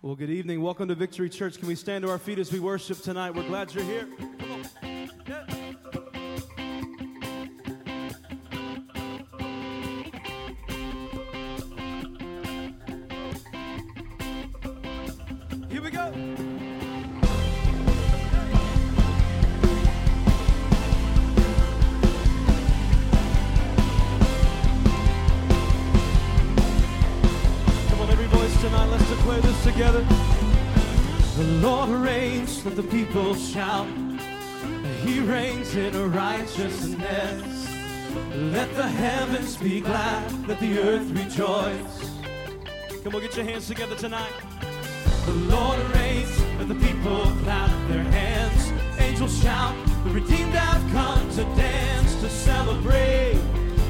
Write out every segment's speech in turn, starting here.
Well, good evening. Welcome to Victory Church. Can we stand to our feet as we worship tonight? We're glad you're here. The people shout. He reigns in a righteousness. Let the heavens be glad, let the earth rejoice. Come on, get your hands together tonight. The Lord reigns, let the people clap their hands. Angels shout, the redeemed have come to dance, to celebrate,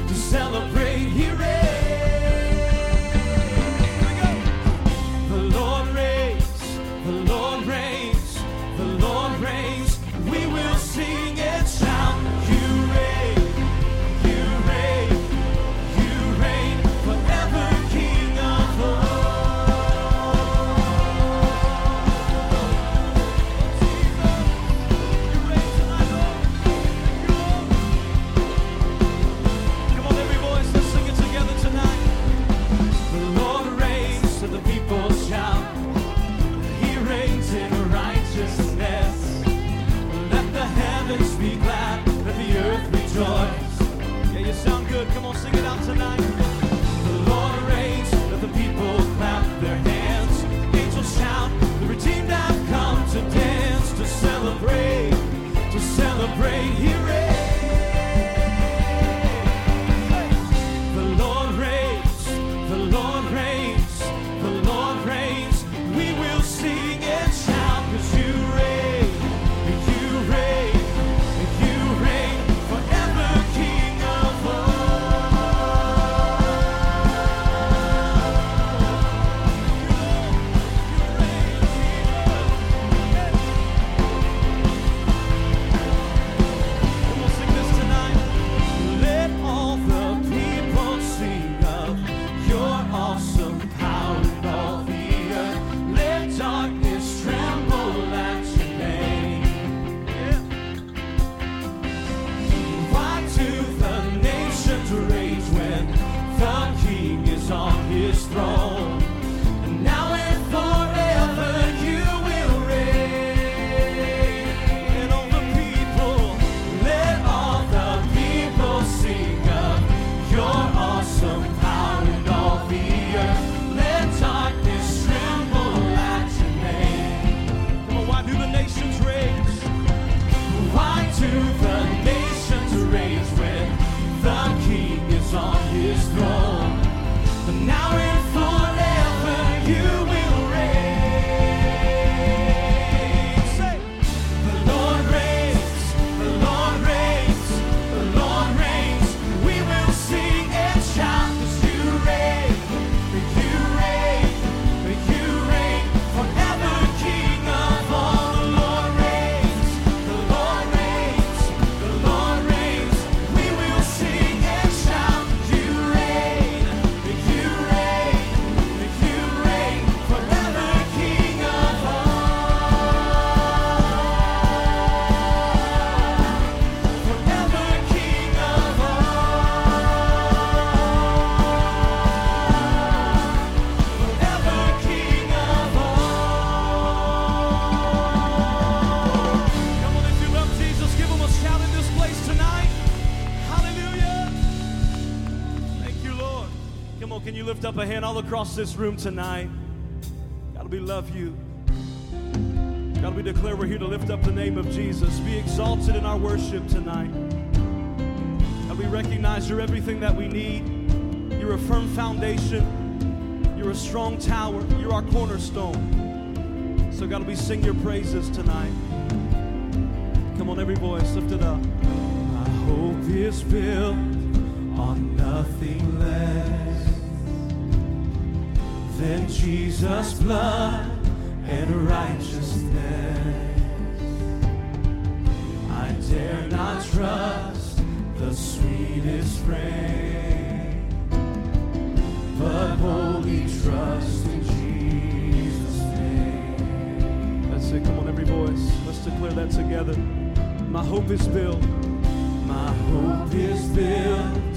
to celebrate. He across this room tonight? God, we love you. God, we declare we're here to lift up the name of Jesus. Be exalted in our worship tonight. God, we recognize you're everything that we need. You're a firm foundation. You're a strong tower. You're our cornerstone. So, God, we sing your praises tonight. Come on, every voice, lift it up. My hope is built in Jesus' blood and righteousness. I dare not trust the sweetest frame, but wholly trust in Jesus' name. That's it. Come on, every voice. Let's declare that together. My hope is built. My hope is built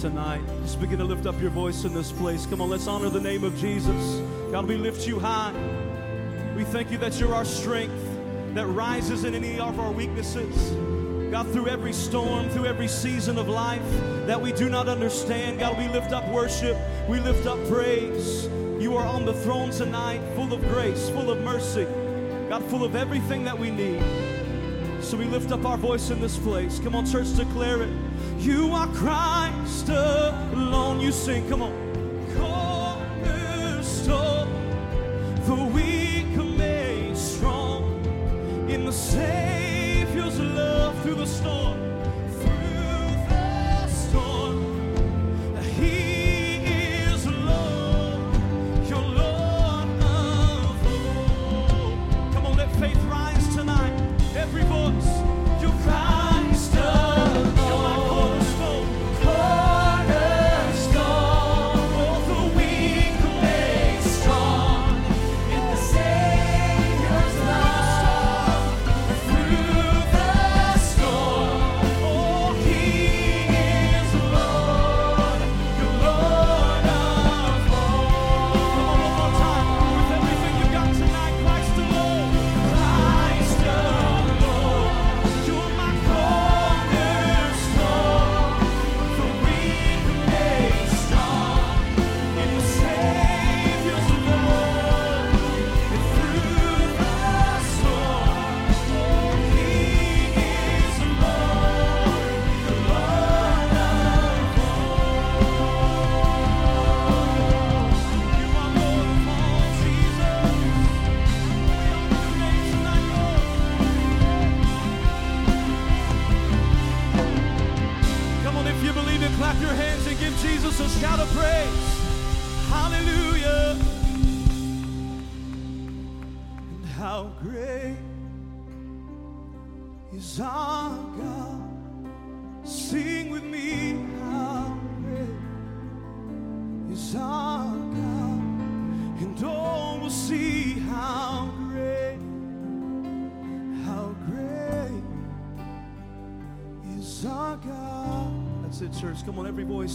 tonight. Just begin to lift up your voice in this place. Come on, let's honor the name of Jesus. God, we lift you high. We thank you that you're our strength that rises in any of our weaknesses. God, through every storm, through every season of life that we do not understand, God, we lift up worship, we lift up praise. You are on the throne tonight, full of grace, full of mercy, God, full of everything that we need. So we lift up our voice in this place. Come on, church, declare it. You are Christ. Master alone. You sing, come on.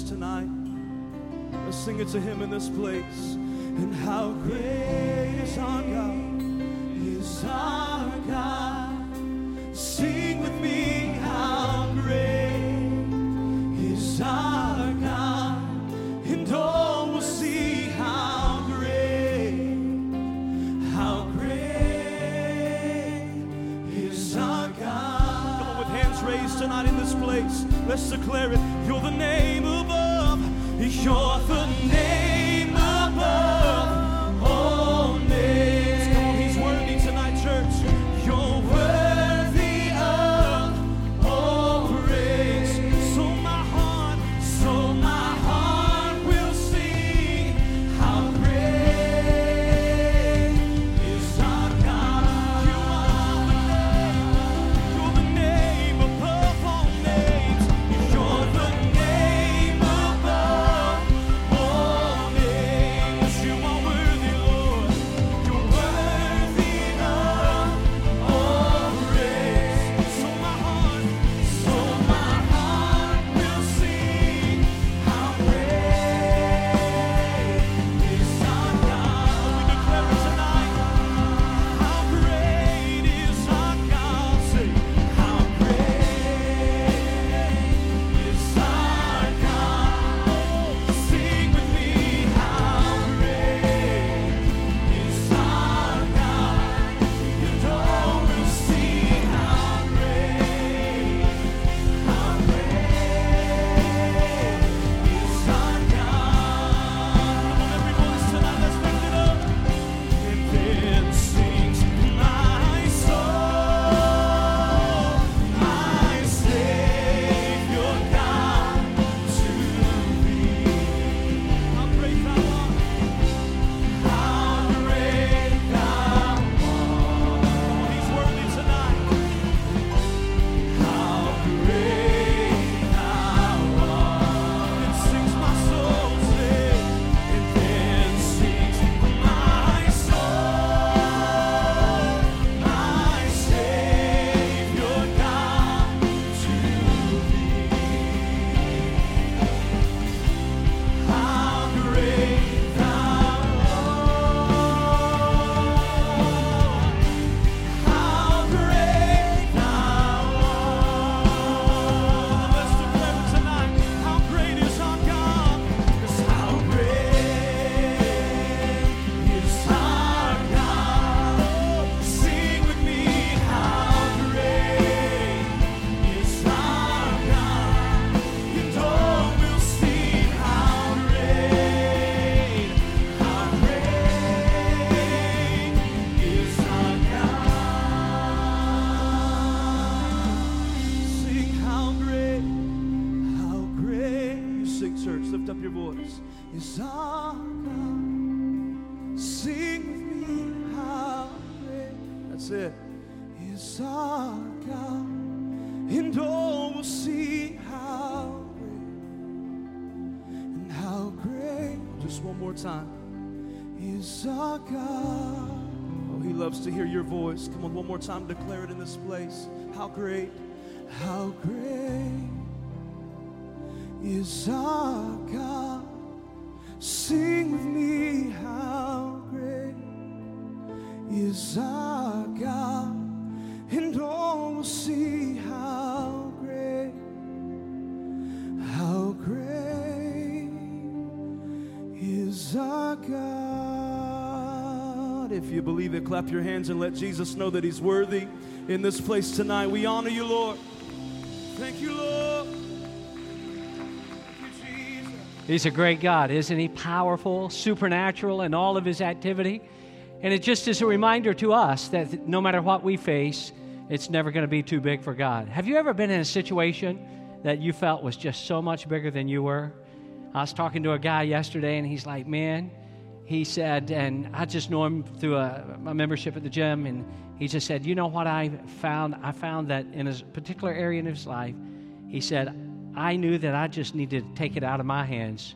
Tonight. Let's sing it to Him in this place. And how great is our God, And oh, all will see how great and how great. Just one more time. Is our God. Oh, he loves to hear your voice. Come on, one more time. Declare it in this place. How great, how great is our God. Sing with me, how great is our God. And oh, all will see If you believe it, clap your hands and let Jesus know that He's worthy in this place tonight. We honor you, Lord. Thank you, Lord. Thank you. He's a great God, isn't he? Powerful, supernatural in all of his activity. And it just is a reminder to us that no matter what we face, it's never going to be too big for God. Have you ever been in a situation that you felt was just so much bigger than you were? I was talking to a guy yesterday, and he's like, Man, he said, and I just know him through a, membership at the gym, and he just said, You know what I found? I found that in a particular area in his life, he said, I knew that I just needed to take it out of my hands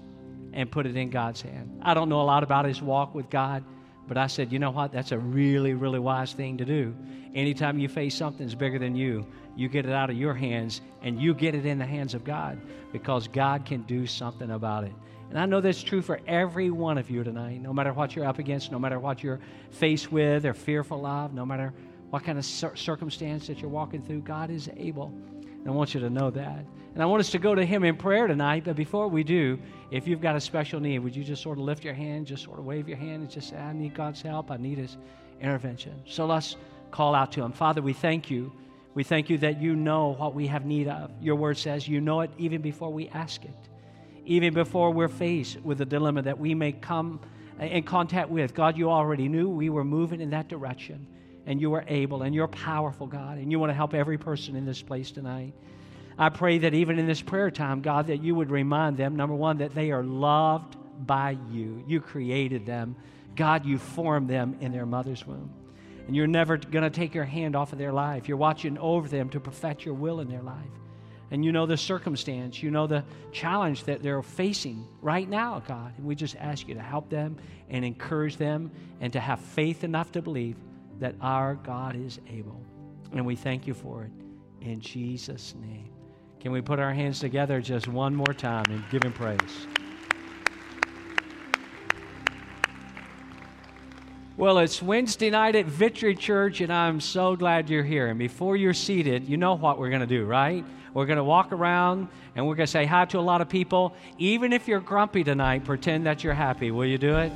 and put it in God's hand. I don't know a lot about his walk with God, but I said, You know what? That's a really, really wise thing to do. Anytime you face something that's bigger than you, you get it out of your hands and you get it in the hands of God because God can do something about it. And I know that's true for every one of you tonight, no matter what you're up against, no matter what you're faced with or fearful of, no matter what kind of circumstance that you're walking through, God is able. And I want you to know that. And I want us to go to Him in prayer tonight. But before we do, if you've got a special need, would you just sort of lift your hand, just sort of wave your hand and just say, I need God's help. I need His intervention. So let's call out to Him. Father, we thank you. We thank you that you know what we have need of. Your word says you know it even before we ask it even before we're faced with a dilemma that we may come in contact with. God, you already knew we were moving in that direction, and you are able, and you're powerful, God, and you want to help every person in this place tonight. I pray that even in this prayer time, God, that you would remind them, number one, that they are loved by you. You created them. God, you formed them in their mother's womb. And you're never going to take your hand off of their life. You're watching over them to perfect your will in their life and you know the circumstance, you know the challenge that they're facing right now, God. And we just ask you to help them and encourage them and to have faith enough to believe that our God is able. And we thank you for it in Jesus' name. Can we put our hands together just one more time and give him praise? Well, it's Wednesday night at Victory Church, and I'm so glad you're here. And before you're seated, you know what we're going to do, right? We're going to walk around and we're going to say hi to a lot of people. Even if you're grumpy tonight, pretend that you're happy. Will you do it?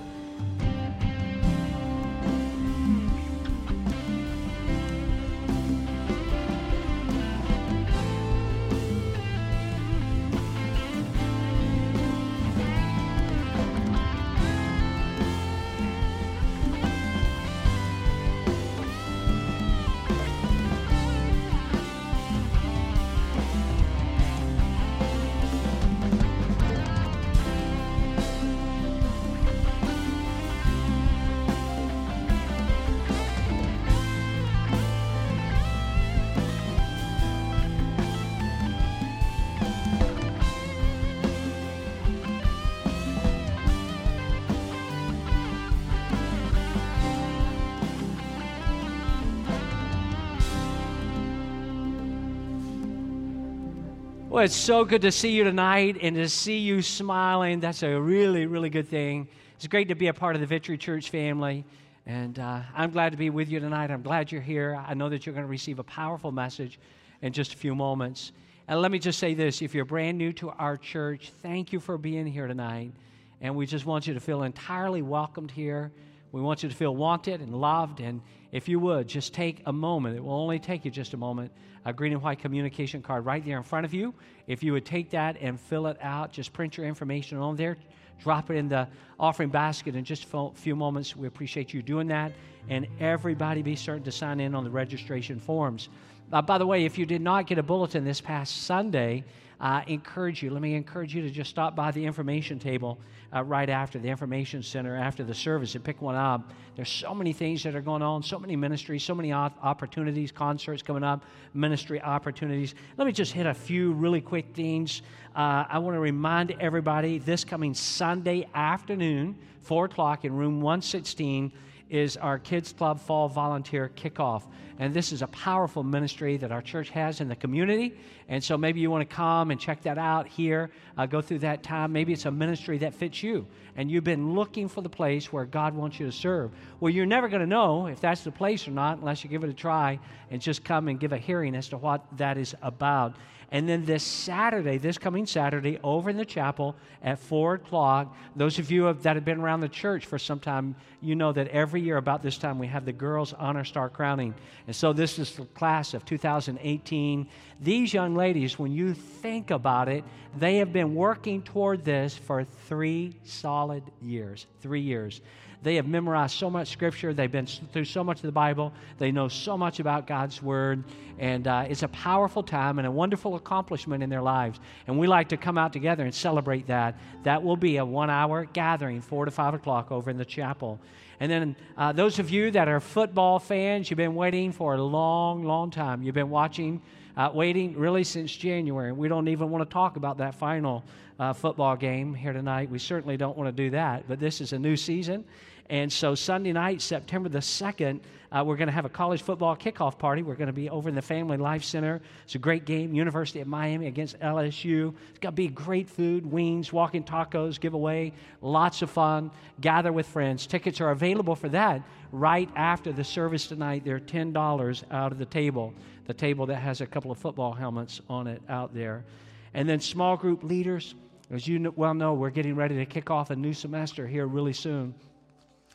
It's so good to see you tonight and to see you smiling. That's a really, really good thing. It's great to be a part of the Victory Church family. And uh, I'm glad to be with you tonight. I'm glad you're here. I know that you're going to receive a powerful message in just a few moments. And let me just say this if you're brand new to our church, thank you for being here tonight. And we just want you to feel entirely welcomed here. We want you to feel wanted and loved. And if you would, just take a moment. It will only take you just a moment. A green and white communication card right there in front of you. If you would take that and fill it out, just print your information on there, drop it in the offering basket in just a few moments. We appreciate you doing that. And everybody be certain to sign in on the registration forms. Uh, by the way, if you did not get a bulletin this past Sunday, I encourage you, let me encourage you to just stop by the information table uh, right after the information center, after the service, and pick one up. There's so many things that are going on, so many ministries, so many opportunities, concerts coming up, ministry opportunities. Let me just hit a few really quick things. Uh, I want to remind everybody this coming Sunday afternoon, 4 o'clock in room 116 is our Kids Club Fall Volunteer Kickoff. And this is a powerful ministry that our church has in the community. And so maybe you want to come and check that out here, uh, go through that time. Maybe it's a ministry that fits you, and you've been looking for the place where God wants you to serve. Well, you're never going to know if that's the place or not unless you give it a try and just come and give a hearing as to what that is about. And then this Saturday, this coming Saturday, over in the chapel at 4 o'clock, those of you that have been around the church for some time, you know that every year about this time we have the Girls Honor Star Crowning. And so this is the class of 2018. These young ladies, when you think about it, they have been working toward this for three solid years. Three years. They have memorized so much scripture. They've been through so much of the Bible. They know so much about God's Word. And uh, it's a powerful time and a wonderful accomplishment in their lives. And we like to come out together and celebrate that. That will be a one hour gathering, 4 to 5 o'clock, over in the chapel. And then uh, those of you that are football fans, you've been waiting for a long, long time. You've been watching, uh, waiting really since January. We don't even want to talk about that final uh, football game here tonight. We certainly don't want to do that. But this is a new season. And so Sunday night, September the 2nd, uh, we're going to have a college football kickoff party. We're going to be over in the Family Life Center. It's a great game, University of Miami against LSU. It's going to be great food, wings, walking tacos, giveaway, lots of fun. Gather with friends. Tickets are available for that right after the service tonight. They're $10 out of the table, the table that has a couple of football helmets on it out there. And then small group leaders. As you well know, we're getting ready to kick off a new semester here really soon.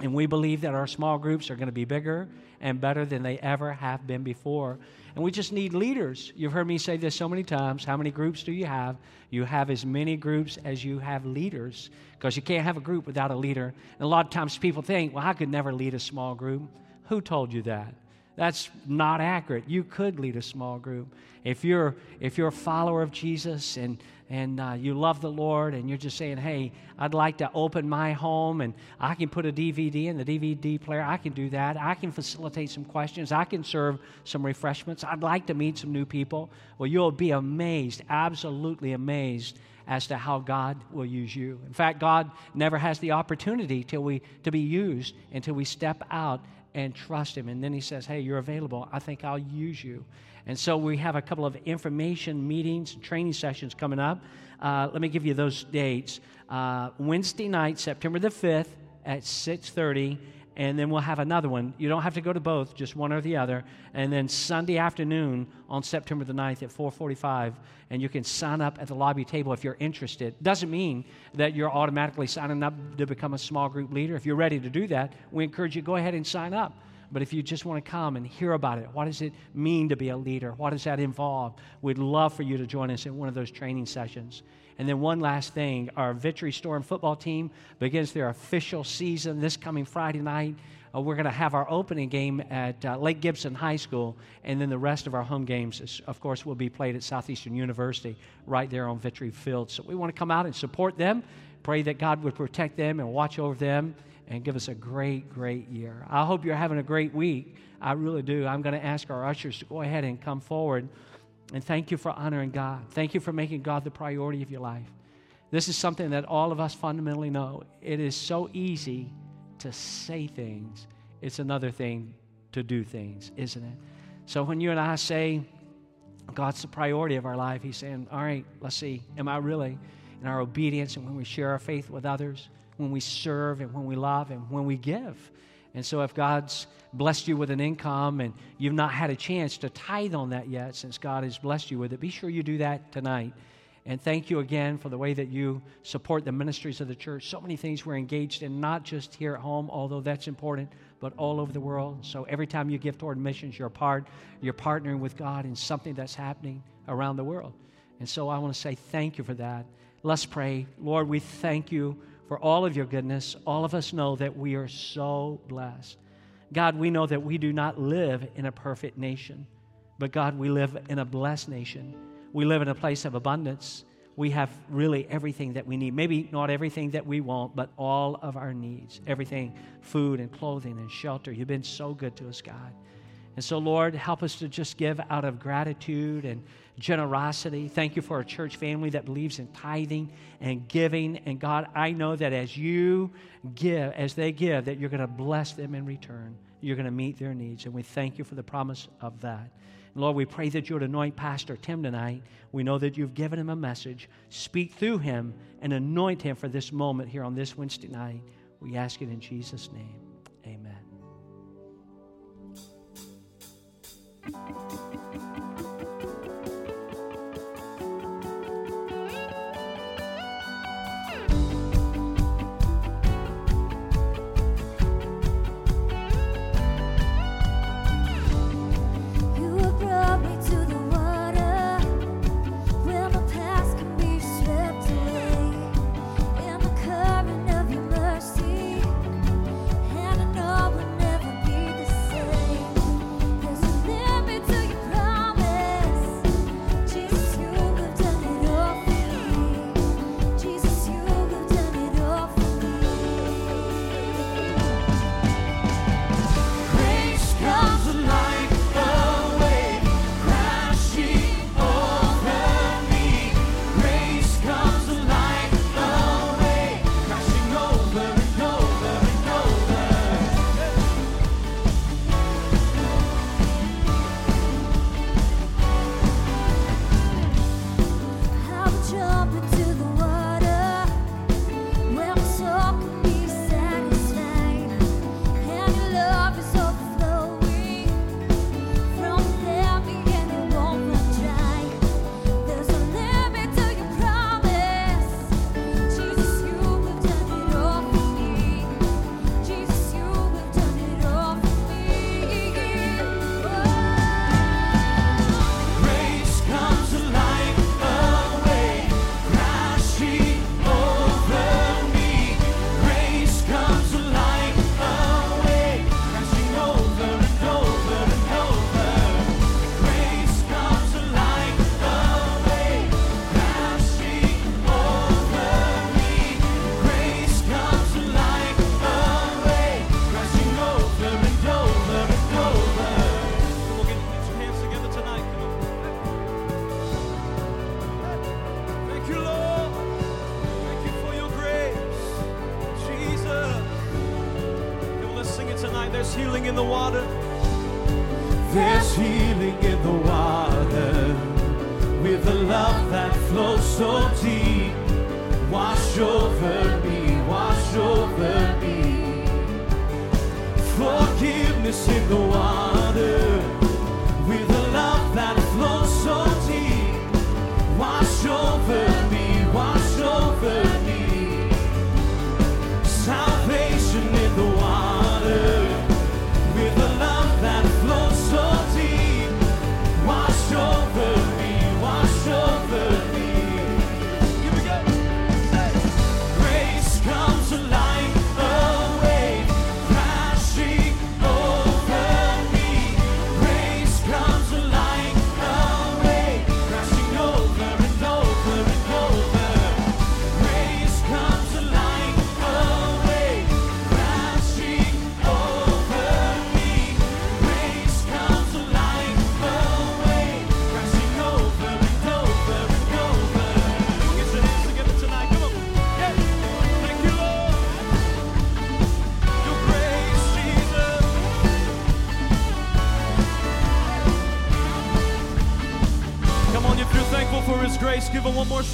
And we believe that our small groups are going to be bigger and better than they ever have been before. And we just need leaders. You've heard me say this so many times. How many groups do you have? You have as many groups as you have leaders because you can't have a group without a leader. And a lot of times people think, well, I could never lead a small group. Who told you that? That's not accurate. You could lead a small group. If you're, if you're a follower of Jesus and and uh, you love the Lord and you're just saying, hey, I'd like to open my home and I can put a DVD in the DVD player, I can do that. I can facilitate some questions. I can serve some refreshments. I'd like to meet some new people. Well, you'll be amazed, absolutely amazed as to how God will use you. In fact, God never has the opportunity till we, to be used until we step out and trust Him. And then He says, Hey, you're available. I think I'll use you. And so we have a couple of information meetings, training sessions coming up. Uh, let me give you those dates. Uh, Wednesday night, September the 5th at 6.30 and then we'll have another one. You don't have to go to both, just one or the other. And then Sunday afternoon on September the 9th at 4:45, and you can sign up at the lobby table if you're interested. Doesn't mean that you're automatically signing up to become a small group leader. If you're ready to do that, we encourage you go ahead and sign up. But if you just want to come and hear about it, what does it mean to be a leader? What does that involve? We'd love for you to join us in one of those training sessions. And then, one last thing our Victory Storm football team begins their official season this coming Friday night. Uh, we're going to have our opening game at uh, Lake Gibson High School, and then the rest of our home games, is, of course, will be played at Southeastern University right there on Victory Field. So we want to come out and support them, pray that God would protect them and watch over them and give us a great, great year. I hope you're having a great week. I really do. I'm going to ask our ushers to go ahead and come forward. And thank you for honoring God. Thank you for making God the priority of your life. This is something that all of us fundamentally know. It is so easy to say things, it's another thing to do things, isn't it? So when you and I say, God's the priority of our life, He's saying, All right, let's see, am I really in our obedience and when we share our faith with others? When we serve and when we love and when we give. And so, if God's blessed you with an income and you've not had a chance to tithe on that yet, since God has blessed you with it, be sure you do that tonight. And thank you again for the way that you support the ministries of the church. So many things we're engaged in, not just here at home, although that's important, but all over the world. So every time you give toward missions, you're a part, you're partnering with God in something that's happening around the world. And so I want to say thank you for that. Let's pray. Lord, we thank you for all of your goodness. All of us know that we are so blessed. God, we know that we do not live in a perfect nation, but God, we live in a blessed nation. We live in a place of abundance. We have really everything that we need. Maybe not everything that we want, but all of our needs. Everything food and clothing and shelter. You've been so good to us, God. And so, Lord, help us to just give out of gratitude and generosity. Thank you for a church family that believes in tithing and giving. And God, I know that as you give, as they give, that you're going to bless them in return. You're going to meet their needs. And we thank you for the promise of that. And Lord, we pray that you would anoint Pastor Tim tonight. We know that you've given him a message. Speak through him and anoint him for this moment here on this Wednesday night. We ask it in Jesus' name. Amen.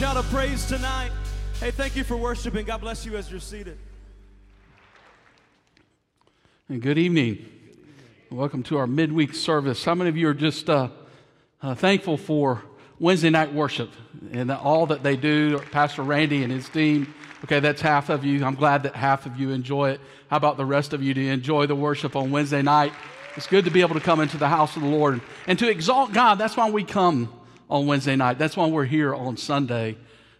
Shout of praise tonight. Hey, thank you for worshiping. God bless you as you're seated. And good evening. Welcome to our midweek service. How many of you are just uh, uh, thankful for Wednesday night worship and all that they do? Pastor Randy and his team. Okay, that's half of you. I'm glad that half of you enjoy it. How about the rest of you to enjoy the worship on Wednesday night? It's good to be able to come into the house of the Lord and to exalt God. That's why we come on Wednesday night. That's why we're here on Sunday.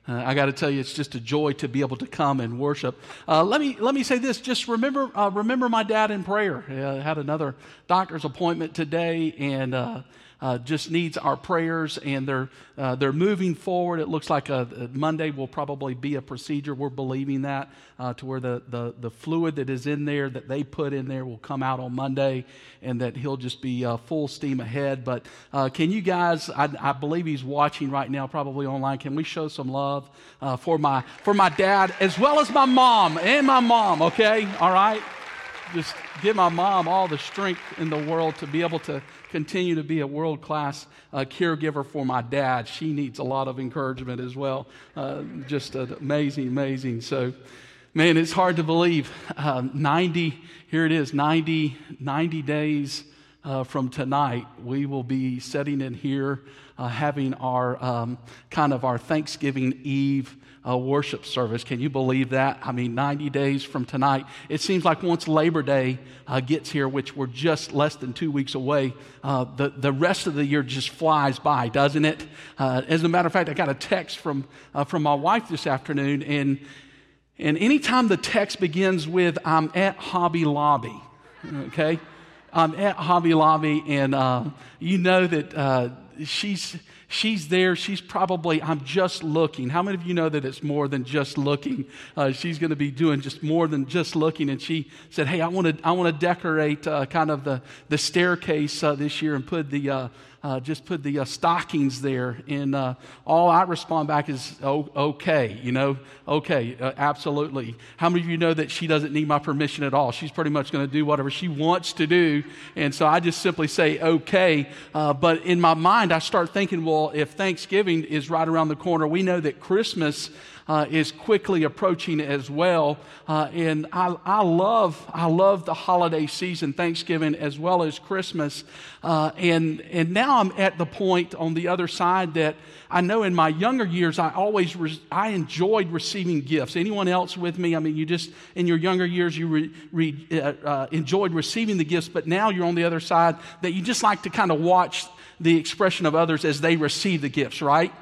Uh, I got to tell you, it's just a joy to be able to come and worship. Uh, let me let me say this: just remember uh, remember my dad in prayer. Had another doctor's appointment today, and uh, uh, just needs our prayers. And they're uh, they're moving forward. It looks like a, a Monday will probably be a procedure. We're believing that to where the, the the fluid that is in there that they put in there will come out on Monday, and that he'll just be full steam ahead. But can you guys? I, I believe he's watching right now, probably online. Can we show some love uh, for my for my dad as well as my mom and my mom? Okay, all right. Just give my mom all the strength in the world to be able to continue to be a world class uh, caregiver for my dad. She needs a lot of encouragement as well. Uh, just amazing, amazing. So, man, it's hard to believe. Uh, 90, here it is, 90, 90 days uh, from tonight, we will be sitting in here uh, having our um, kind of our Thanksgiving Eve uh, worship service. Can you believe that? I mean, 90 days from tonight. It seems like once Labor Day uh, gets here, which we're just less than two weeks away, uh, the, the rest of the year just flies by, doesn't it? Uh, as a matter of fact, I got a text from, from my wife this afternoon, and, and anytime the text begins with, I'm at Hobby Lobby, okay? I'm at Hobby Lobby, and uh, you know that uh, she's she's there. She's probably I'm just looking. How many of you know that it's more than just looking? Uh, she's going to be doing just more than just looking. And she said, "Hey, I want to I want to decorate uh, kind of the the staircase uh, this year and put the." Uh, uh, just put the uh, stockings there. And uh, all I respond back is, oh, okay, you know, okay, uh, absolutely. How many of you know that she doesn't need my permission at all? She's pretty much going to do whatever she wants to do. And so I just simply say, okay. Uh, but in my mind, I start thinking, well, if Thanksgiving is right around the corner, we know that Christmas uh, is quickly approaching as well. Uh, and I, I, love, I love the holiday season, Thanksgiving as well as Christmas. Uh, and, and now I'm at the point on the other side that I know in my younger years, I always, re- I enjoyed receiving gifts. Anyone else with me? I mean, you just, in your younger years, you re, re, uh, uh, enjoyed receiving the gifts, but now you're on the other side that you just like to kind of watch the expression of others as they receive the gifts, right?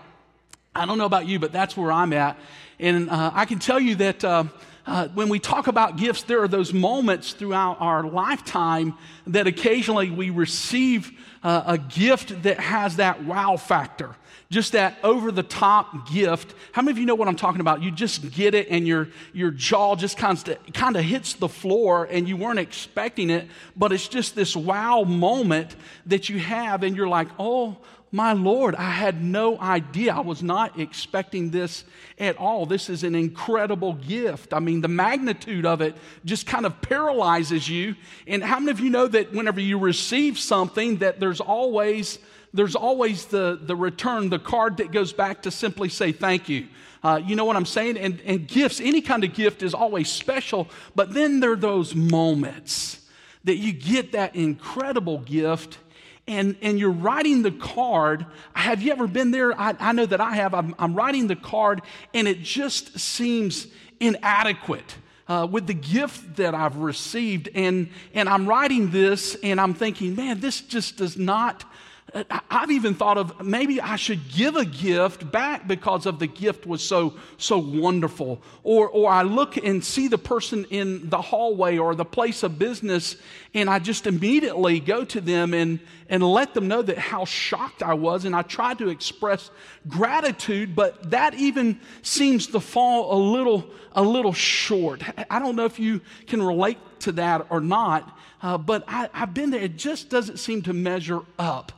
I don't know about you, but that's where I'm at. And uh, I can tell you that uh, uh, when we talk about gifts, there are those moments throughout our lifetime that occasionally we receive uh, a gift that has that wow factor. Just that over the top gift. How many of you know what I'm talking about? You just get it and your, your jaw just kind of, hits the floor and you weren't expecting it, but it's just this wow moment that you have and you're like, oh, my Lord, I had no idea. I was not expecting this at all. This is an incredible gift. I mean, the magnitude of it just kind of paralyzes you. And how many of you know that whenever you receive something, that there's always there's always the, the return, the card that goes back to simply say thank you. Uh, you know what I'm saying? And, and gifts, any kind of gift is always special, but then there are those moments that you get that incredible gift and, and you're writing the card. Have you ever been there? I, I know that I have. I'm, I'm, writing the card, and it just seems inadequate. Uh, with the gift that I've received, and, and I'm writing this, and I'm thinking, man, this just does not I've even thought of maybe I should give a gift back because of the gift was so so wonderful. Or or I look and see the person in the hallway or the place of business and I just immediately go to them and and let them know that how shocked I was and I try to express gratitude, but that even seems to fall a little a little short. I don't know if you can relate to that or not, uh, but I, I've been there. It just doesn't seem to measure up.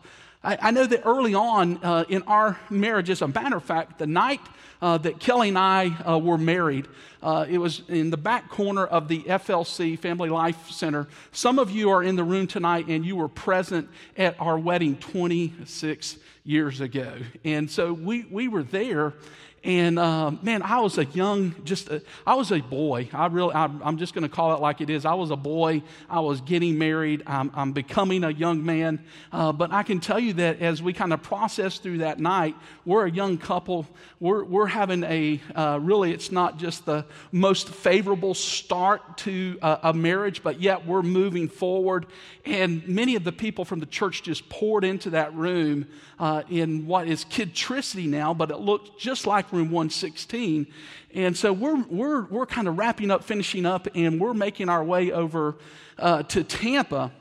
I, I know that early on uh, in our marriage, as a matter of fact, the night uh, that Kelly and I uh, were married, uh, it was in the back corner of the FLC Family Life Center. Some of you are in the room tonight and you were present at our wedding 26 years ago. And so we, we were there and uh, man, I was a young, just a, I was a boy. I really, I, am just going to call it like it is. I was a boy. I was getting married. I'm, I'm becoming a young man. Uh, but I can tell you that as we kind of process through that night, we're a young couple. We're, we're having a, uh, really, it's not just the most favorable start to a, a marriage, but yet we're moving forward. And many of the people from the church just poured into that room uh, in what is Kidtricity now, but it looked just like room 116. And so we're, we're, we're kind of wrapping up, finishing up, and we're making our way over uh, to Tampa.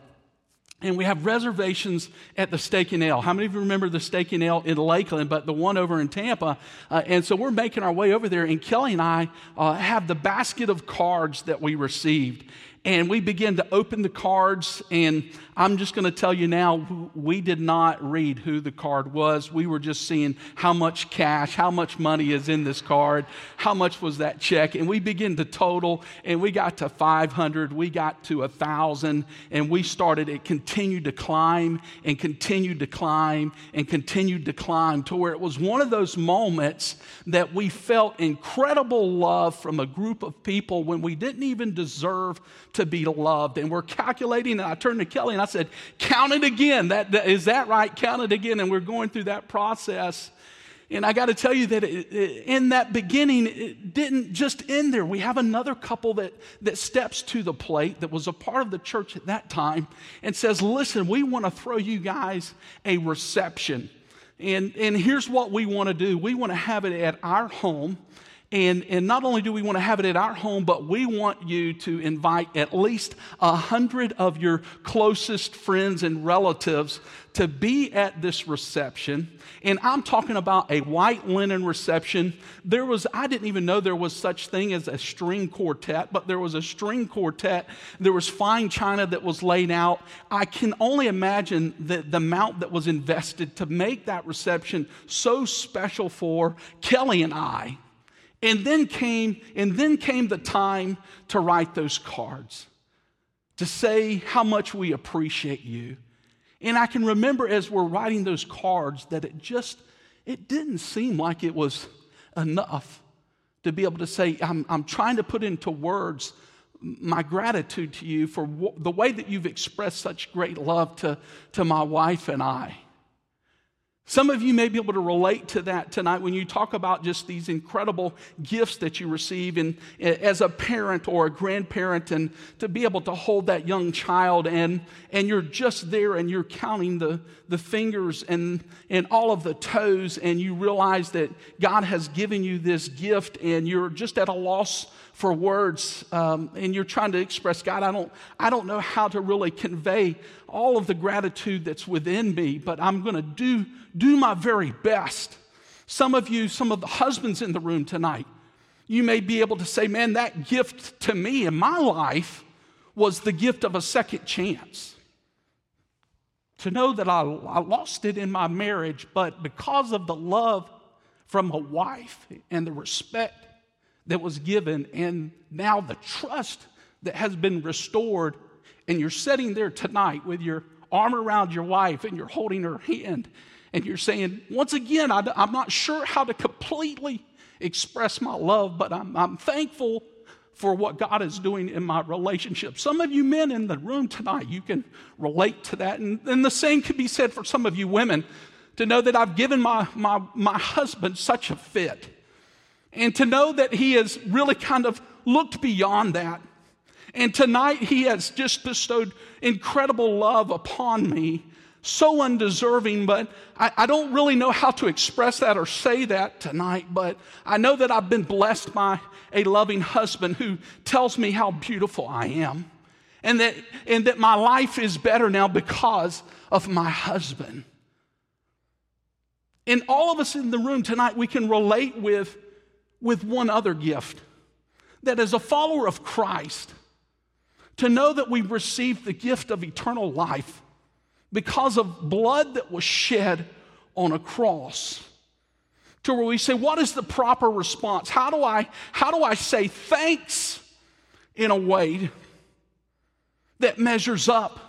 And we have reservations at the Steak and Ale. How many of you remember the Steak and Ale in Lakeland, but the one over in Tampa? Uh, and so we're making our way over there, and Kelly and I uh, have the basket of cards that we received and we begin to open the cards and i'm just going to tell you now we did not read who the card was we were just seeing how much cash how much money is in this card how much was that check and we began to total and we got to 500 we got to a thousand and we started it continued to climb and continued to climb and continued to climb to where it was one of those moments that we felt incredible love from a group of people when we didn't even deserve to be loved. And we're calculating, and I turned to Kelly and I said, Count it again. That, that, is that right? Count it again. And we're going through that process. And I got to tell you that it, it, in that beginning, it didn't just end there. We have another couple that, that steps to the plate that was a part of the church at that time and says, Listen, we want to throw you guys a reception. And, and here's what we want to do we want to have it at our home. And, and not only do we want to have it at our home, but we want you to invite at least a hundred of your closest friends and relatives to be at this reception. And I'm talking about a white linen reception. There was, I didn't even know there was such thing as a string quartet, but there was a string quartet. There was fine china that was laid out. I can only imagine the, the amount that was invested to make that reception so special for Kelly and I. And then came, and then came the time to write those cards, to say how much we appreciate you. And I can remember as we're writing those cards that it just, it didn't seem like it was enough to be able to say, I'm, I'm trying to put into words my gratitude to you for w- the way that you've expressed such great love to, to my wife and I. Some of you may be able to relate to that tonight when you talk about just these incredible gifts that you receive in, as a parent or a grandparent and to be able to hold that young child and, and you're just there and you're counting the, the fingers and, and all of the toes and you realize that God has given you this gift and you're just at a loss for words um, and you're trying to express god I don't, I don't know how to really convey all of the gratitude that's within me but i'm going to do do my very best. Some of you some of the husbands in the room tonight you may be able to say man that gift to me in my life was the gift of a second chance. To know that I, I lost it in my marriage, but because of the love from a wife and the respect that was given, and now the trust that has been restored, and you're sitting there tonight with your arm around your wife and you're holding her hand, and you're saying, Once again, I, am not sure how to completely express my love, but I'm, I'm thankful for what God is doing in my relationship. Some of you men in the room tonight, you can relate to that. And, and the same could be said for some of you women to know that I've given my, my, my husband such a fit. And to know that he has really kind of looked beyond that. And tonight he has just bestowed incredible love upon me so undeserving, but I, I, don't really know how to express that or say that tonight. But I know that I've been blessed by a loving husband who tells me how beautiful I am, and that, and that my life is better now because of my husband. And all of us in the room tonight, we can relate with, with one other gift that as a follower of Christ, to know that we've received the gift of eternal life because of blood that was shed on a cross. To where we say, what is the proper response? How do I, how do I say thanks in a way that measures up?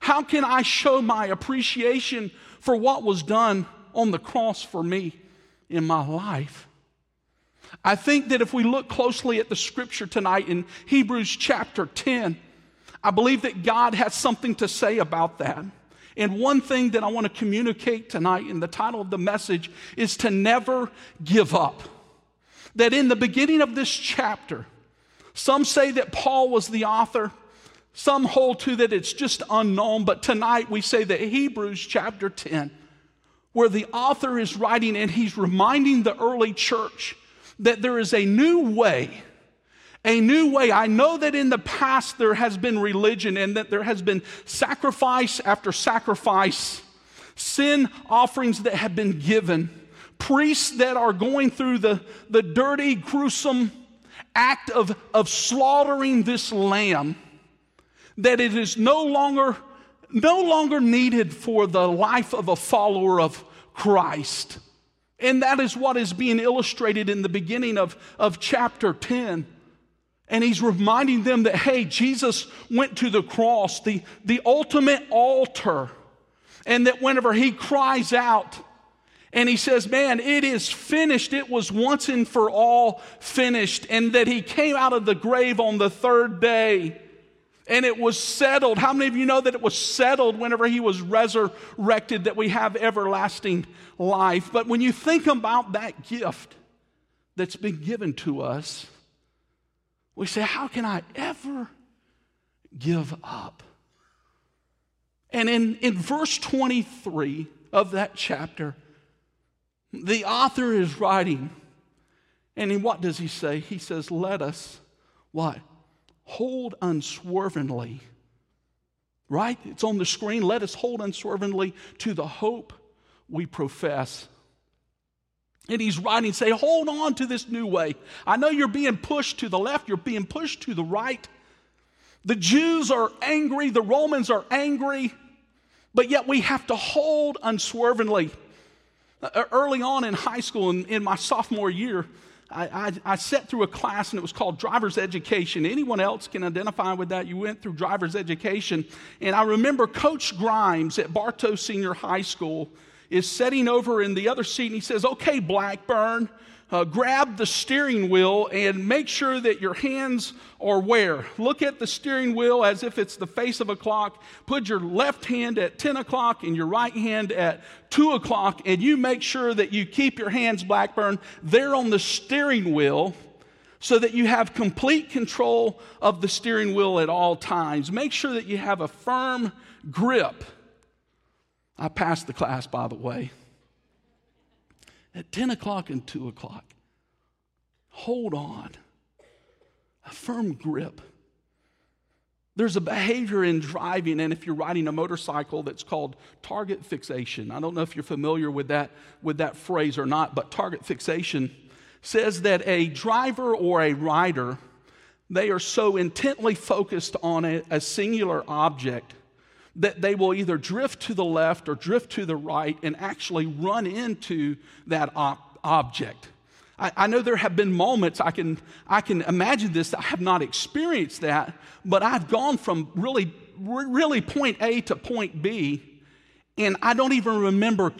How can I show my appreciation for what was done on the cross for me in my life? I think that if we look closely at the scripture tonight in Hebrews chapter 10, I believe that God has something to say about that. And one thing that I want to communicate tonight in the title of the message is to never give up. That in the beginning of this chapter, some say that Paul was the author, some hold to that it's just unknown, but tonight we say that Hebrews chapter 10, where the author is writing and he's reminding the early church that there is a new way a new way. I know that in the past there has been religion and that there has been sacrifice after sacrifice, sin offerings that have been given, priests that are going through the, the dirty, gruesome act of, of slaughtering this lamb, that it is no longer, no longer needed for the life of a follower of Christ. And that is what is being illustrated in the beginning of, of chapter 10. And he's reminding them that, hey, Jesus went to the cross, the, the ultimate altar, and that whenever he cries out and he says, man, it is finished, it was once and for all finished, and that he came out of the grave on the third day and it was settled. How many of you know that it was settled whenever he was resurrected, that we have everlasting life? But when you think about that gift that's been given to us, we say, How can I ever give up? And in, in verse 23 of that chapter, the author is writing, and what does he say? He says, Let us what? Hold unswervingly. Right? It's on the screen. Let us hold unswervingly to the hope we profess. And he's writing, say, hold on to this new way. I know you're being pushed to the left, you're being pushed to the right. The Jews are angry, the Romans are angry, but yet we have to hold unswervingly. Uh, early on in high school, in, in my sophomore year, I, I, I, sat through a class and it was called driver's education. Anyone else can identify with that? You went through driver's education. And I remember Coach Grimes at Bartow Senior High School is sitting over in the other seat and he says, Okay, Blackburn, uh, grab the steering wheel and make sure that your hands are where? Look at the steering wheel as if it's the face of a clock. Put your left hand at 10 o'clock and your right hand at 2 o'clock, and you make sure that you keep your hands, Blackburn, there on the steering wheel so that you have complete control of the steering wheel at all times. Make sure that you have a firm grip I passed the class, by the way. At 10 o'clock and 2 o'clock, hold on. A firm grip. There's a behavior in driving, and if you're riding a motorcycle, that's called target fixation. I don't know if you're familiar with that, with that phrase or not, but target fixation says that a driver or a rider, they are so intently focused on a, a singular object that they will either drift to the left or drift to the right and actually run into that op- object. I, I, know there have been moments I can, I can imagine this, I have not experienced that, but I've gone from really, really point A to point B, and I don't even remember,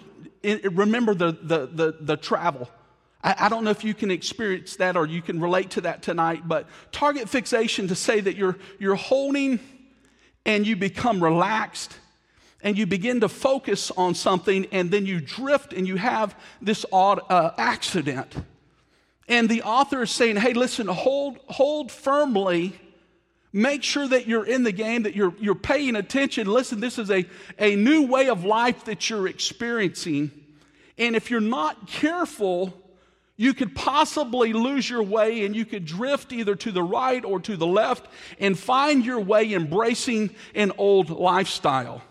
remember the, the, the, the travel. I, I don't know if you can experience that or you can relate to that tonight, but target fixation to say that you're, you're holding and you become relaxed and you begin to focus on something and then you drift and you have this odd uh, accident. And the author is saying, hey, listen, hold, hold firmly. Make sure that you're in the game, that you're, you're paying attention. Listen, this is a, a new way of life that you're experiencing. And if you're not careful, you could possibly lose your way and you could drift either to the right or to the left and find your way embracing an old lifestyle.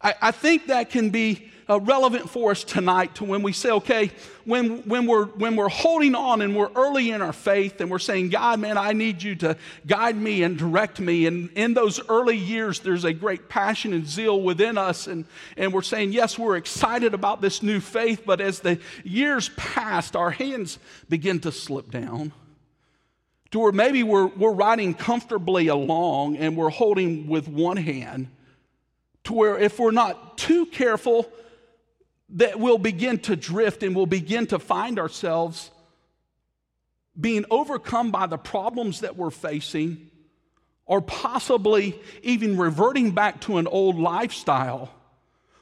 I, I think that can be uh, relevant for us tonight to when we say, okay, when, when, we're, when we're holding on and we're early in our faith and we're saying, God, man, I need you to guide me and direct me. And in those early years, there's a great passion and zeal within us. And, and we're saying, yes, we're excited about this new faith. But as the years pass, our hands begin to slip down to where maybe we're, we're riding comfortably along and we're holding with one hand to where if we're not too careful, that we'll begin to drift and we'll begin to find ourselves being overcome by the problems that we're facing, or possibly even reverting back to an old lifestyle.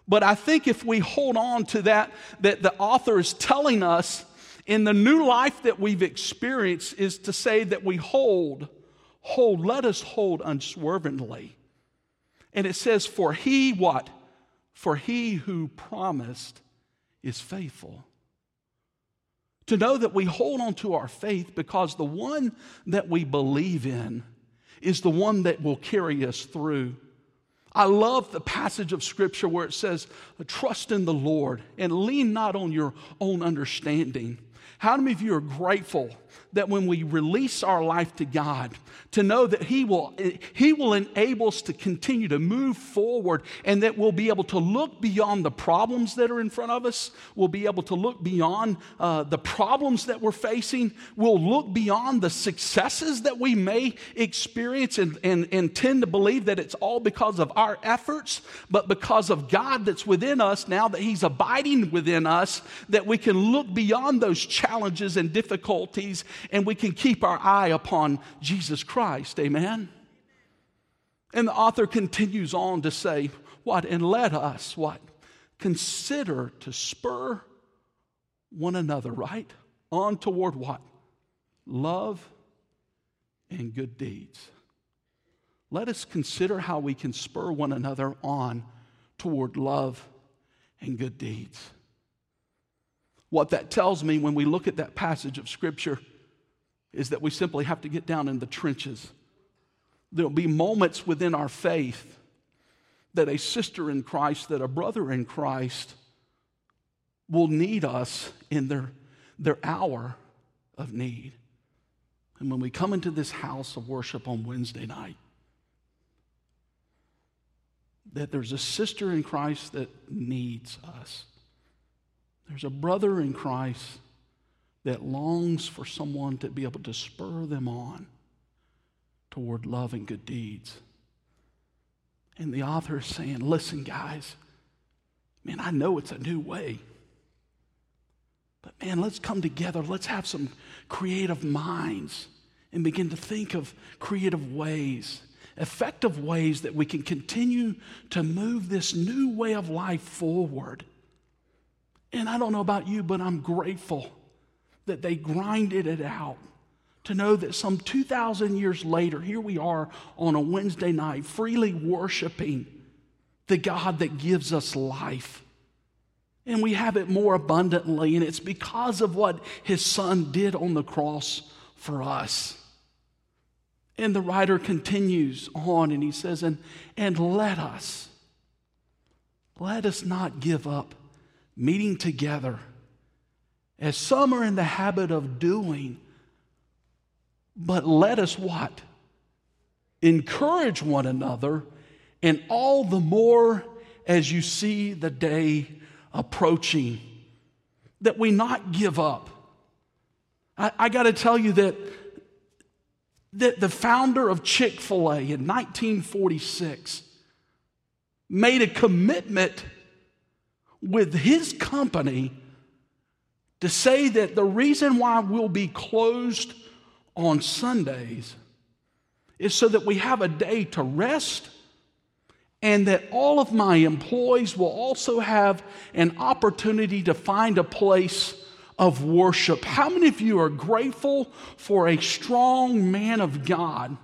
But I think if we hold on to that, that the author is telling us in the new life that we've experienced, is to say that we hold, hold, let us hold unswervingly. And it says, For he what? For he who promised is faithful. To know that we hold on to our faith because the one that we believe in is the one that will carry us through. I love the passage of scripture where it says, Trust in the Lord and lean not on your own understanding. How many of you are grateful that when we release our life to God, to know that He will, he will enable us to continue to move forward and that we'll be able to look beyond the problems that are in front of us. We'll be able to look beyond uh, the problems that we're facing. We'll look beyond the successes that we may experience and, and, and tend to believe that it's all because of our efforts, but because of God that's within us now that He's abiding within us, that we can look beyond those challenges and difficulties and we can keep our eye upon Jesus Christ. Amen? And the author continues on to say, What? And let us, what? Consider to spur one another, right? On toward what? Love and good deeds. Let us consider how we can spur one another on toward love and good deeds. What that tells me when we look at that passage of Scripture is that we simply have to get down in the trenches. There'll be moments within our faith that a sister in Christ, that a brother in Christ will need us in their, their hour of need. And when we come into this house of worship on Wednesday night, that there's a sister in Christ that needs us. There's a brother in Christ that longs for someone to be able to spur them on toward love and good deeds. And the author is saying, listen, guys, man, I know it's a new way. But man, let's come together. Let's have some creative minds and begin to think of creative ways, effective ways that we can continue to move this new way of life forward. And I don't know about you, but I'm grateful that they grinded it out to know that some 2,000 years later, here we are on a Wednesday night, freely worshiping the God that gives us life. And we have it more abundantly, and it's because of what his son did on the cross for us. And the writer continues on and he says, and, and let us, let us not give up meeting together as some are in the habit of doing. But let us what? Encourage one another, and all the more as you see the day approaching, that we not give up. I, I got to tell you that, that the founder of Chick fil A in 1946 made a commitment with his company to say that the reason why we'll be closed on Sundays is so that we have a day to rest and that all of my employees will also have an opportunity to find a place of worship. How many of you are grateful for a strong man of God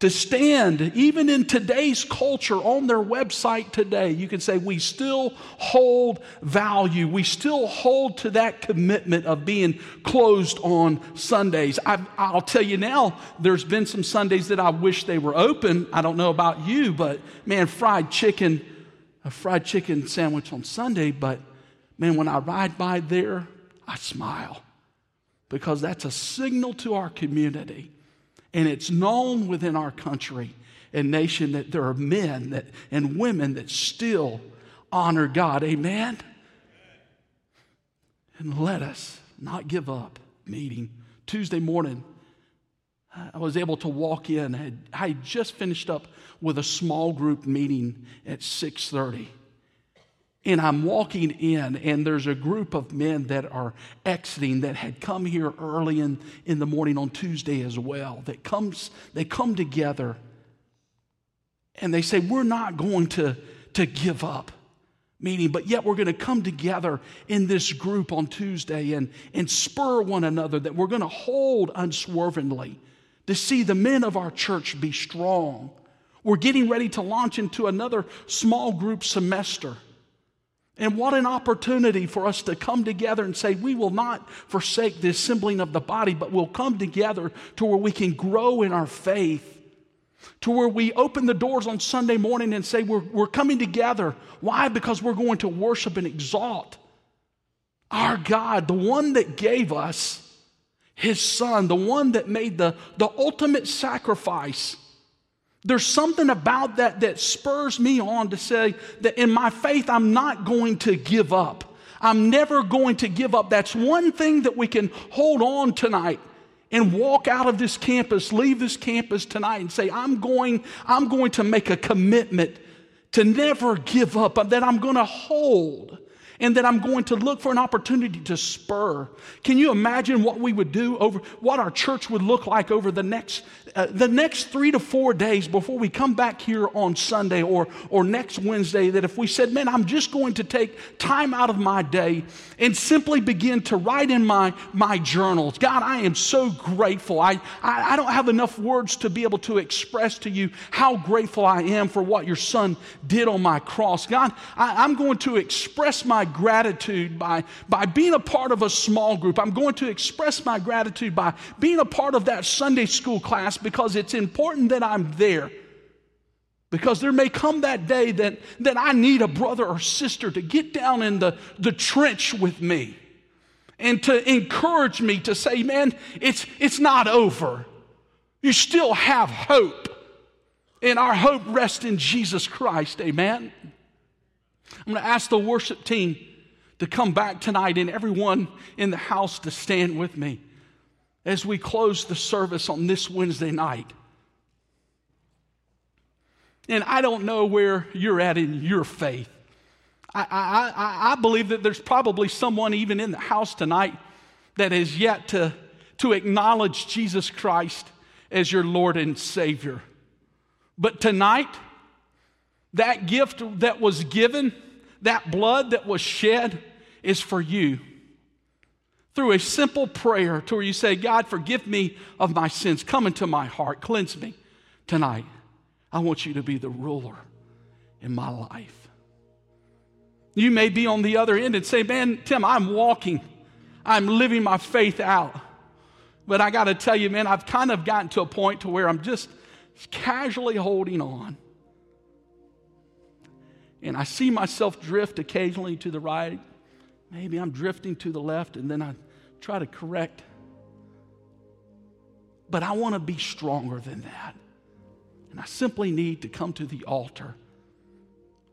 to stand, even in today's culture, on their website today, you can say, we still hold value. We still hold to that commitment of being closed on Sundays. I, will tell you now, there's been some Sundays that I wish they were open. I don't know about you, but man, fried chicken, a fried chicken sandwich on Sunday, but man, when I ride by there, I smile because that's a signal to our community and it's known within our country and nation that there are men that, and women that still honor God. Amen? And let us not give up meeting. Tuesday morning, I was able to walk in. I had, I had just finished up with a small group meeting at 630 and I'm walking in, and there's a group of men that are exiting that had come here early in, in the morning on Tuesday as well. That comes, they come together and they say, We're not going to, to give up. Meaning, but yet we're going to come together in this group on Tuesday and, and spur one another that we're going to hold unswervingly to see the men of our church be strong. We're getting ready to launch into another small group semester. And what an opportunity for us to come together and say, we will not forsake the assembling of the body, but we'll come together to where we can grow in our faith, to where we open the doors on Sunday morning and say, we're, we're coming together. Why? Because we're going to worship and exalt our God, the one that gave us his son, the one that made the, the ultimate sacrifice there's something about that that spurs me on to say that in my faith, I'm not going to give up. I'm never going to give up. That's one thing that we can hold on tonight and walk out of this campus, leave this campus tonight and say, I'm going, I'm going to make a commitment to never give up, that I'm going to hold and that I'm going to look for an opportunity to spur. Can you imagine what we would do over what our church would look like over the next uh, the next 3 to 4 days before we come back here on Sunday or or next Wednesday that if we said, "Man, I'm just going to take time out of my day and simply begin to write in my my journals. God, I am so grateful. I I, I don't have enough words to be able to express to you how grateful I am for what your son did on my cross. God, I, I'm going to express my gratitude by, by being a part of a small group. I'm going to express my gratitude by being a part of that Sunday school class because it's important that I'm there. Because there may come that day that, that I need a brother or sister to get down in the, the trench with me and to encourage me to say, man, it's, it's not over. You still have hope. And our hope rests in Jesus Christ. Amen. I'm going to ask the worship team to come back tonight and everyone in the house to stand with me as we close the service on this Wednesday night. And I don't know where you're at in your faith. I, I, I, I believe that there's probably someone even in the house tonight that has yet to, to acknowledge Jesus Christ as your Lord and Savior. But tonight, that gift that was given, that blood that was shed, is for you. Through a simple prayer to where you say, God, forgive me of my sins. Come into my heart. Cleanse me tonight. I want you to be the ruler in my life. You may be on the other end and say, Man, Tim, I'm walking, I'm living my faith out. But I got to tell you, man, I've kind of gotten to a point to where I'm just casually holding on. And I see myself drift occasionally to the right. Maybe I'm drifting to the left and then I try to correct. But I want to be stronger than that. And I simply need to come to the altar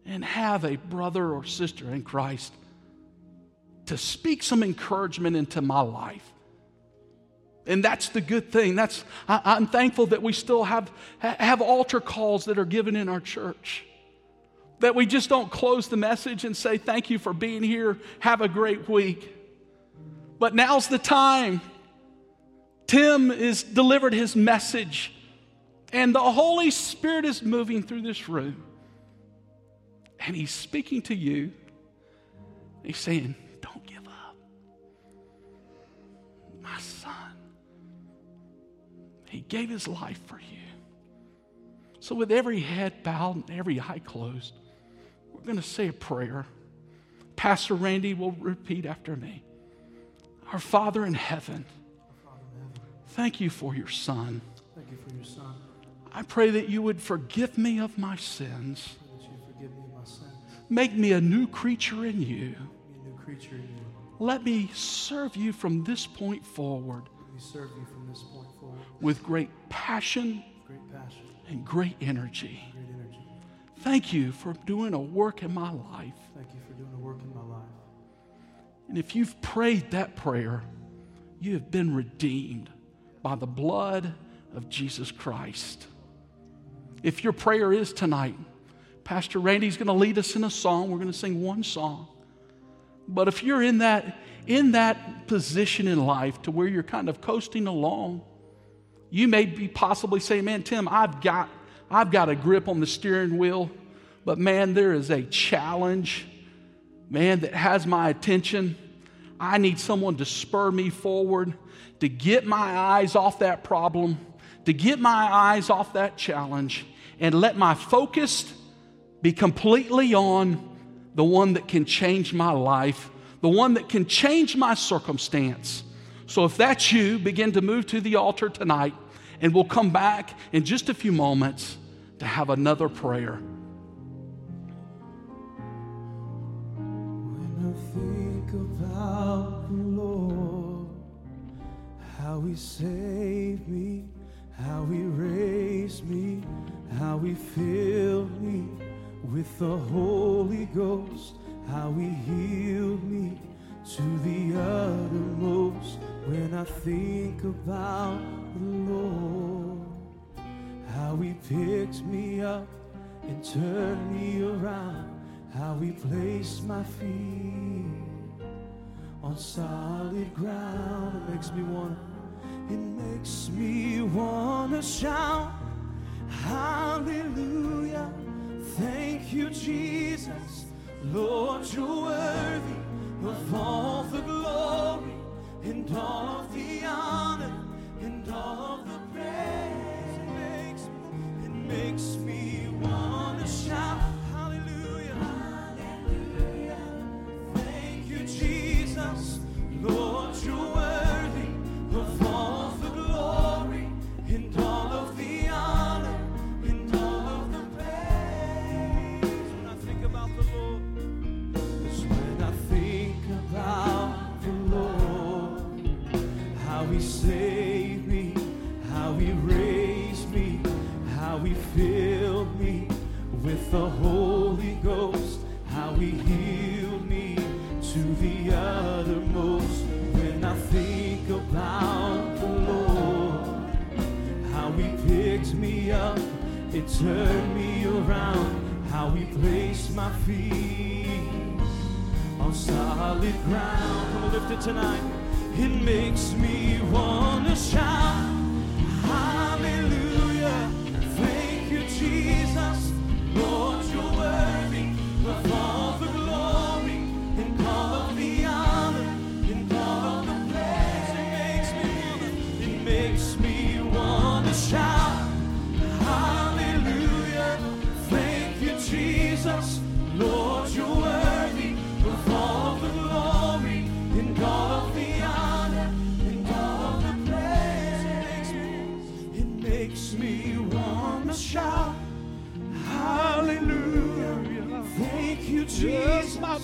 and have a brother or sister in Christ to speak some encouragement into my life. And that's the good thing. That's, I, am thankful that we still have, have altar calls that are given in our church. That we just don't close the message and say, Thank you for being here. Have a great week. But now's the time. Tim has delivered his message, and the Holy Spirit is moving through this room. And he's speaking to you. He's saying, Don't give up. My son, he gave his life for you. So, with every head bowed and every eye closed, going to say a prayer. Pastor Randy will repeat after me. Our Father in heaven, thank you for your son. Thank you for your son. I pray that you would forgive me of my sins Make me a new creature in you. Creature in you. Let me serve you from this point forward. serve you from this point forward. With great passion, great passion and great energy. Thank you for doing a work in my life. Thank you for doing a work in my life. And if you've prayed that prayer, you have been redeemed by the blood of Jesus Christ. If your prayer is tonight, Pastor Randy's going to lead us in a song. We're going to sing one song. But if you're in that in that position in life to where you're kind of coasting along, you may be possibly saying, "Man, Tim, I've got I've got a grip on the steering wheel, but man, there is a challenge, man, that has my attention. I need someone to spur me forward, to get my eyes off that problem, to get my eyes off that challenge, and let my focus be completely on the one that can change my life, the one that can change my circumstance. So if that's you, begin to move to the altar tonight, and we'll come back in just a few moments to have another prayer. How He saved me, how He raised me, how He filled me with the Holy Ghost, how He healed me to the uttermost. When I think about the Lord, how He picked me up and turned me around, how He placed my feet on solid ground. It makes me wanna, it makes me wanna shout, Hallelujah. Thank you, Jesus. Lord, you're worthy of all the glory and all of the honor and all of the praise. It makes me, it makes me want to shout, Hallelujah. Hallelujah. Thank you, Jesus. Lord, you're worthy of all He saved me, how He raised me, how He filled me with the Holy Ghost, how He healed me to the uttermost. When I think about the Lord, how he picked me up and turned me around, how he placed my feet on solid ground. Come lift it tonight. It makes me want to shout,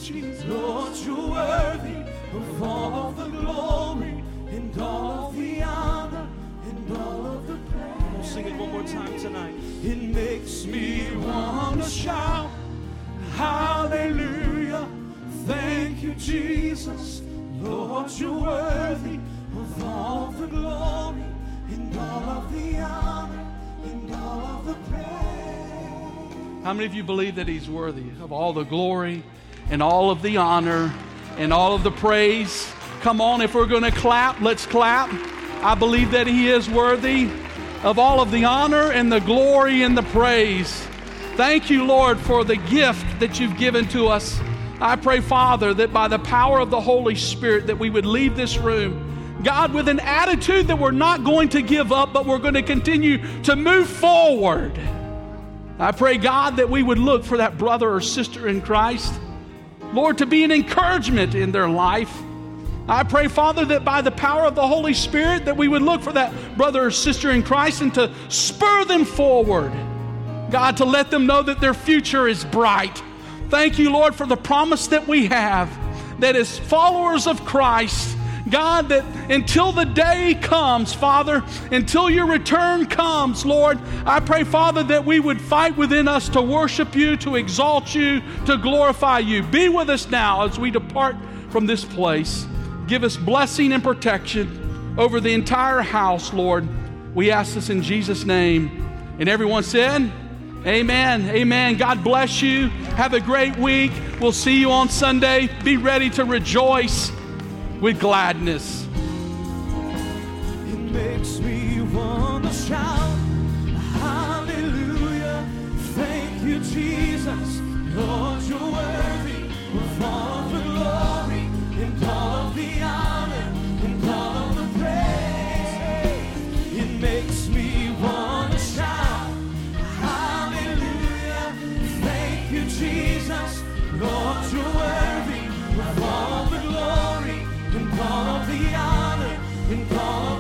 Jesus. Lord, you're worthy of all of the glory and all of the honor and all of the praise. We'll sing it one more time tonight. It makes me want to shout, Hallelujah. Thank you, Jesus. Lord, you're worthy of all the glory and all of the honor and all of the praise. How many of you believe that He's worthy of all the glory and all of the honor and all of the praise? Come on, if we're going to clap, let's clap. I believe that He is worthy of all of the honor and the glory and the praise. Thank you, Lord, for the gift that you've given to us. I pray, Father, that by the power of the Holy Spirit that we would leave this room, God, with an attitude that we're not going to give up, but we're going to continue to move forward. I pray, God, that we would look for that brother or sister in Christ, Lord, to be an encouragement in their life. I pray, Father, that by the power of the Holy Spirit, that we would look for that brother or sister in Christ and to spur them forward. God, to let them know that their future is bright Thank you, Lord, for the promise that we have that as followers of Christ, God, that until the day comes, Father, until your return comes, Lord, I pray, Father, that we would fight within us to worship you, to exalt you, to glorify you. Be with us now as we depart from this place. Give us blessing and protection over the entire house, Lord. We ask this in Jesus' name. And everyone said, Amen. Amen. God bless you. Have a great week. We'll see you on Sunday. Be ready to rejoice with gladness. It makes me want to shout, Hallelujah. Thank you, Jesus. Lord, you're worthy of all the glory and all of the honor all of the honor and